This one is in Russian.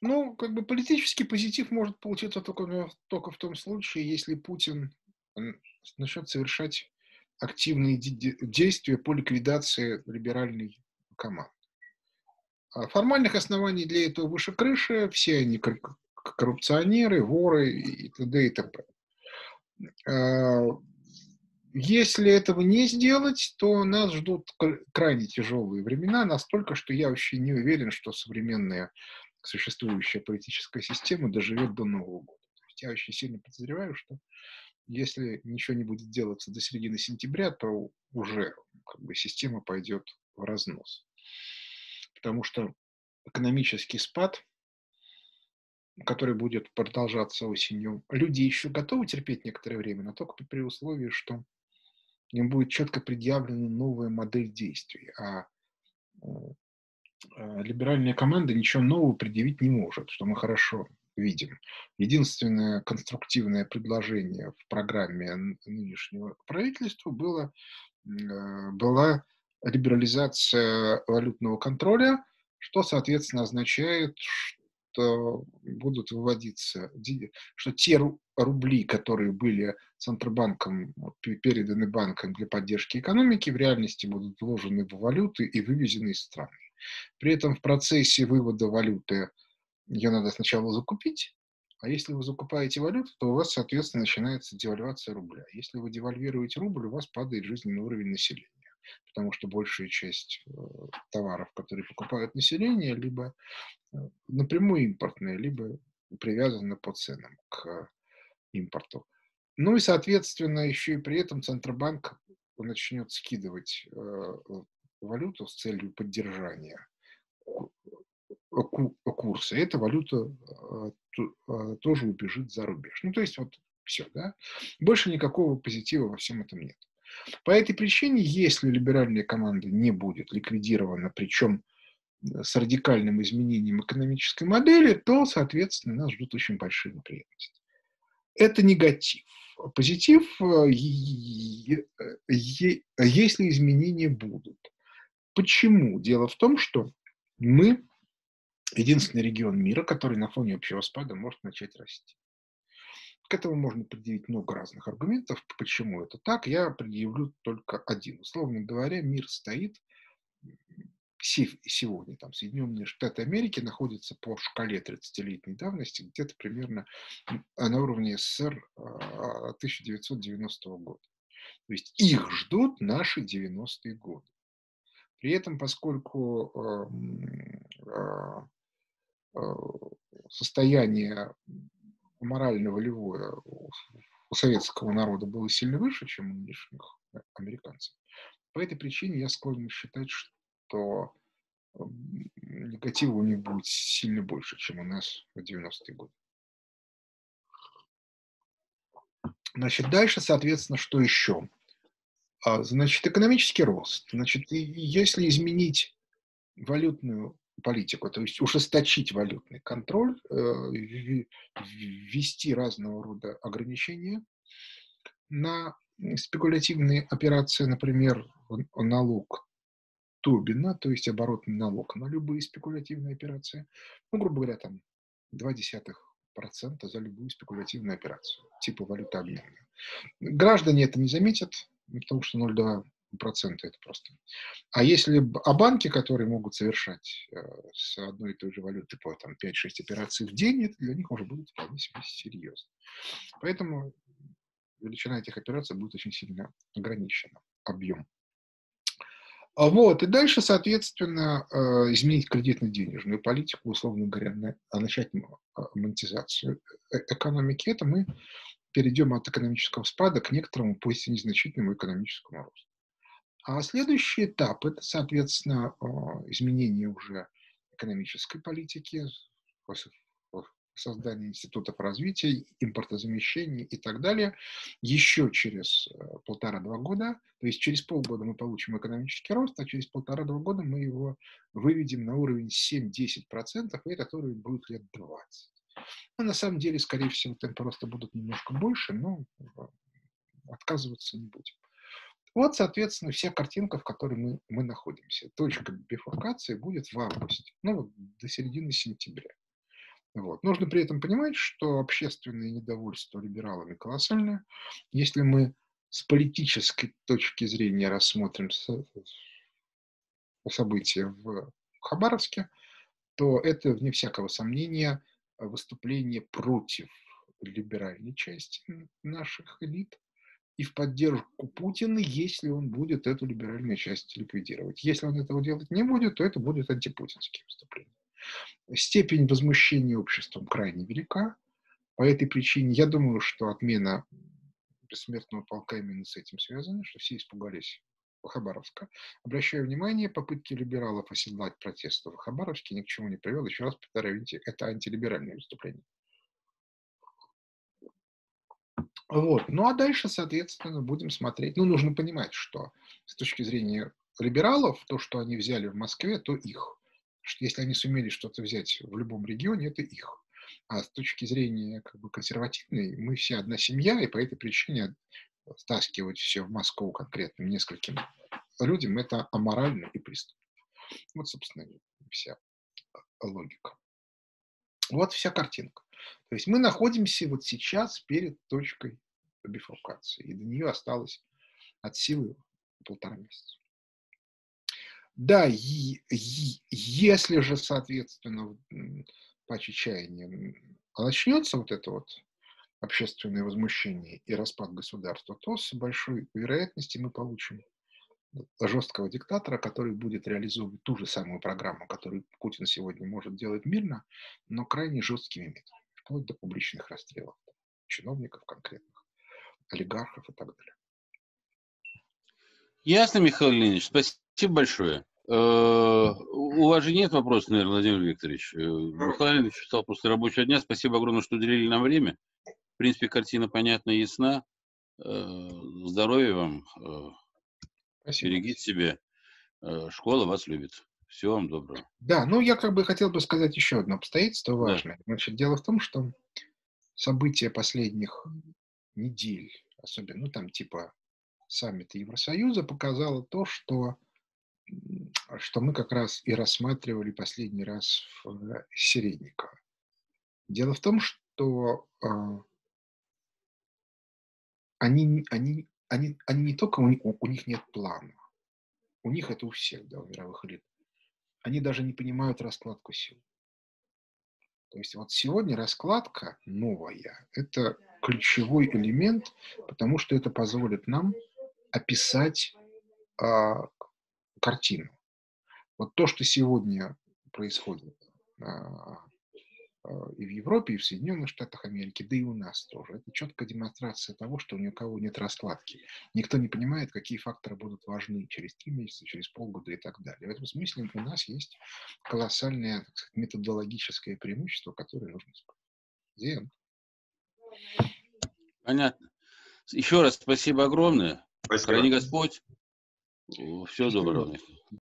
Ну, как бы политический позитив может получиться только, только в том случае, если Путин начнет совершать активные действия по ликвидации либеральной команды. А формальных оснований для этого выше крыши, все они коррупционеры, воры и т.д. и т.п. А, если этого не сделать, то нас ждут крайне тяжелые времена, настолько, что я вообще не уверен, что современная существующая политическая система доживет до Нового года. То есть я очень сильно подозреваю, что если ничего не будет делаться до середины сентября, то уже как бы, система пойдет в разнос. Потому что экономический спад, который будет продолжаться осенью, люди еще готовы терпеть некоторое время, но только при условии, что им будет четко предъявлена новая модель действий, а Э, либеральная команда ничего нового предъявить не может, что мы хорошо видим. Единственное конструктивное предложение в программе нынешнего правительства было, э, была либерализация валютного контроля, что, соответственно, означает, что будут выводиться, что те рубли, которые были Центробанком переданы банкам для поддержки экономики, в реальности будут вложены в валюты и вывезены из страны. При этом в процессе вывода валюты ее надо сначала закупить, а если вы закупаете валюту, то у вас, соответственно, начинается девальвация рубля. Если вы девальвируете рубль, у вас падает жизненный уровень населения, потому что большая часть э, товаров, которые покупают население, либо э, напрямую импортные, либо привязаны по ценам к импорту. Ну и, соответственно, еще и при этом Центробанк начнет скидывать э, валюту с целью поддержания курса, эта валюта а, тоже убежит за рубеж. Ну, то есть вот все, да. Больше никакого позитива во всем этом нет. По этой причине, если либеральная команда не будет ликвидирована, причем с радикальным изменением экономической модели, то, соответственно, нас ждут очень большие неприятности. Это негатив. Позитив, э, если изменения будут. Почему? Дело в том, что мы единственный регион мира, который на фоне общего спада может начать расти. К этому можно предъявить много разных аргументов, почему это так. Я предъявлю только один. Условно говоря, мир стоит сегодня, там, Соединенные Штаты Америки находятся по шкале 30-летней давности где-то примерно на уровне СССР 1990 года. То есть их ждут наши 90-е годы. При этом, поскольку а, а, состояние морально-волевое у советского народа было сильно выше, чем у нынешних американцев, по этой причине я склонен считать, что негатива у них будет сильно больше, чем у нас в 90-е годы. Значит, дальше, соответственно, что еще? А, значит, экономический рост. Значит, если изменить валютную политику, то есть ужесточить валютный контроль, э, ввести разного рода ограничения на спекулятивные операции, например, налог Тубина, то есть оборотный налог на любые спекулятивные операции, ну, грубо говоря, там 0,2% за любую спекулятивную операцию, типа валютообмена. Граждане это не заметят, потому что 0,2 процента это просто. А если а банки, которые могут совершать э, с одной и той же валюты по там, 5-6 операций в день, это для них уже будет вполне себе серьезно. Поэтому величина этих операций будет очень сильно ограничена, объем. А вот, и дальше, соответственно, э, изменить кредитно-денежную политику, условно говоря, начать монетизацию э, экономики, это мы перейдем от экономического спада к некоторому, пусть и незначительному экономическому росту. А следующий этап – это, соответственно, а, изменение уже экономической политики, создание институтов развития, импортозамещения и так далее. Еще через э, полтора-два года, то есть через полгода мы получим экономический рост, а через полтора-два года мы его выведем на уровень 7-10%, и этот уровень будет лет 20. Ну, на самом деле, скорее всего, темпы роста будут немножко больше, но э, отказываться не будем. Вот, соответственно, вся картинка, в которой мы, мы находимся. Точка бифуркации будет в августе, ну, вот до середины сентября. Вот. Нужно при этом понимать, что общественное недовольство либералами колоссальное. Если мы с политической точки зрения рассмотрим события в Хабаровске, то это, вне всякого сомнения, выступление против либеральной части наших элит и в поддержку Путина, если он будет эту либеральную часть ликвидировать. Если он этого делать не будет, то это будет антипутинские выступления. Степень возмущения обществом крайне велика. По этой причине я думаю, что отмена бессмертного полка именно с этим связана, что все испугались Хабаровска. Обращаю внимание, попытки либералов оседлать протесты в Хабаровске ни к чему не привел. Еще раз повторяю, это антилиберальное выступление. Вот. Ну а дальше, соответственно, будем смотреть. Ну, нужно понимать, что с точки зрения либералов, то, что они взяли в Москве, то их. Если они сумели что-то взять в любом регионе, это их. А с точки зрения как бы, консервативной, мы все одна семья, и по этой причине стаскивать все в Москву конкретным нескольким людям, это аморально и преступно. Вот, собственно, вся логика. Вот вся картинка. То есть мы находимся вот сейчас перед точкой бифуркации, и до нее осталось от силы полтора месяца. Да, и, и, если же, соответственно, по чаяниям начнется вот это вот общественное возмущение и распад государства, то с большой вероятностью мы получим жесткого диктатора, который будет реализовывать ту же самую программу, которую Путин сегодня может делать мирно, но крайне жесткими методами, вплоть до публичных расстрелов чиновников конкретных, олигархов и так далее. Ясно, Михаил Леонидович, спасибо большое. Э, у вас же нет вопросов, наверное, Владимир Викторович. Э, Михаил Леонидович встал после рабочего дня. Спасибо огромное, что уделили нам время. В принципе, картина понятна и ясна. Э, здоровья вам. Э, Спасибо. Берегите себя. Э, школа вас любит. Всего вам доброго. Да, ну я как бы хотел бы сказать еще одно обстоятельство важное. Да. Значит, дело в том, что события последних недель, особенно, ну там типа саммита Евросоюза, показало то, что, что мы как раз и рассматривали последний раз в Середниково. Дело в том, что они, они, они, они не только, у, у них нет плана, у них это у всех, да, у мировых элит, они даже не понимают раскладку сил. То есть вот сегодня раскладка новая, это ключевой элемент, потому что это позволит нам описать а, картину. Вот то, что сегодня происходит а, и в Европе, и в Соединенных Штатах Америки, да и у нас тоже. Это четкая демонстрация того, что ни у кого нет раскладки. Никто не понимает, какие факторы будут важны через три месяца, через полгода и так далее. В этом смысле у нас есть колоссальное так сказать, методологическое преимущество, которое нужно использовать. Понятно. Еще раз спасибо огромное. Спасибо. Храни Господь. Всего доброго.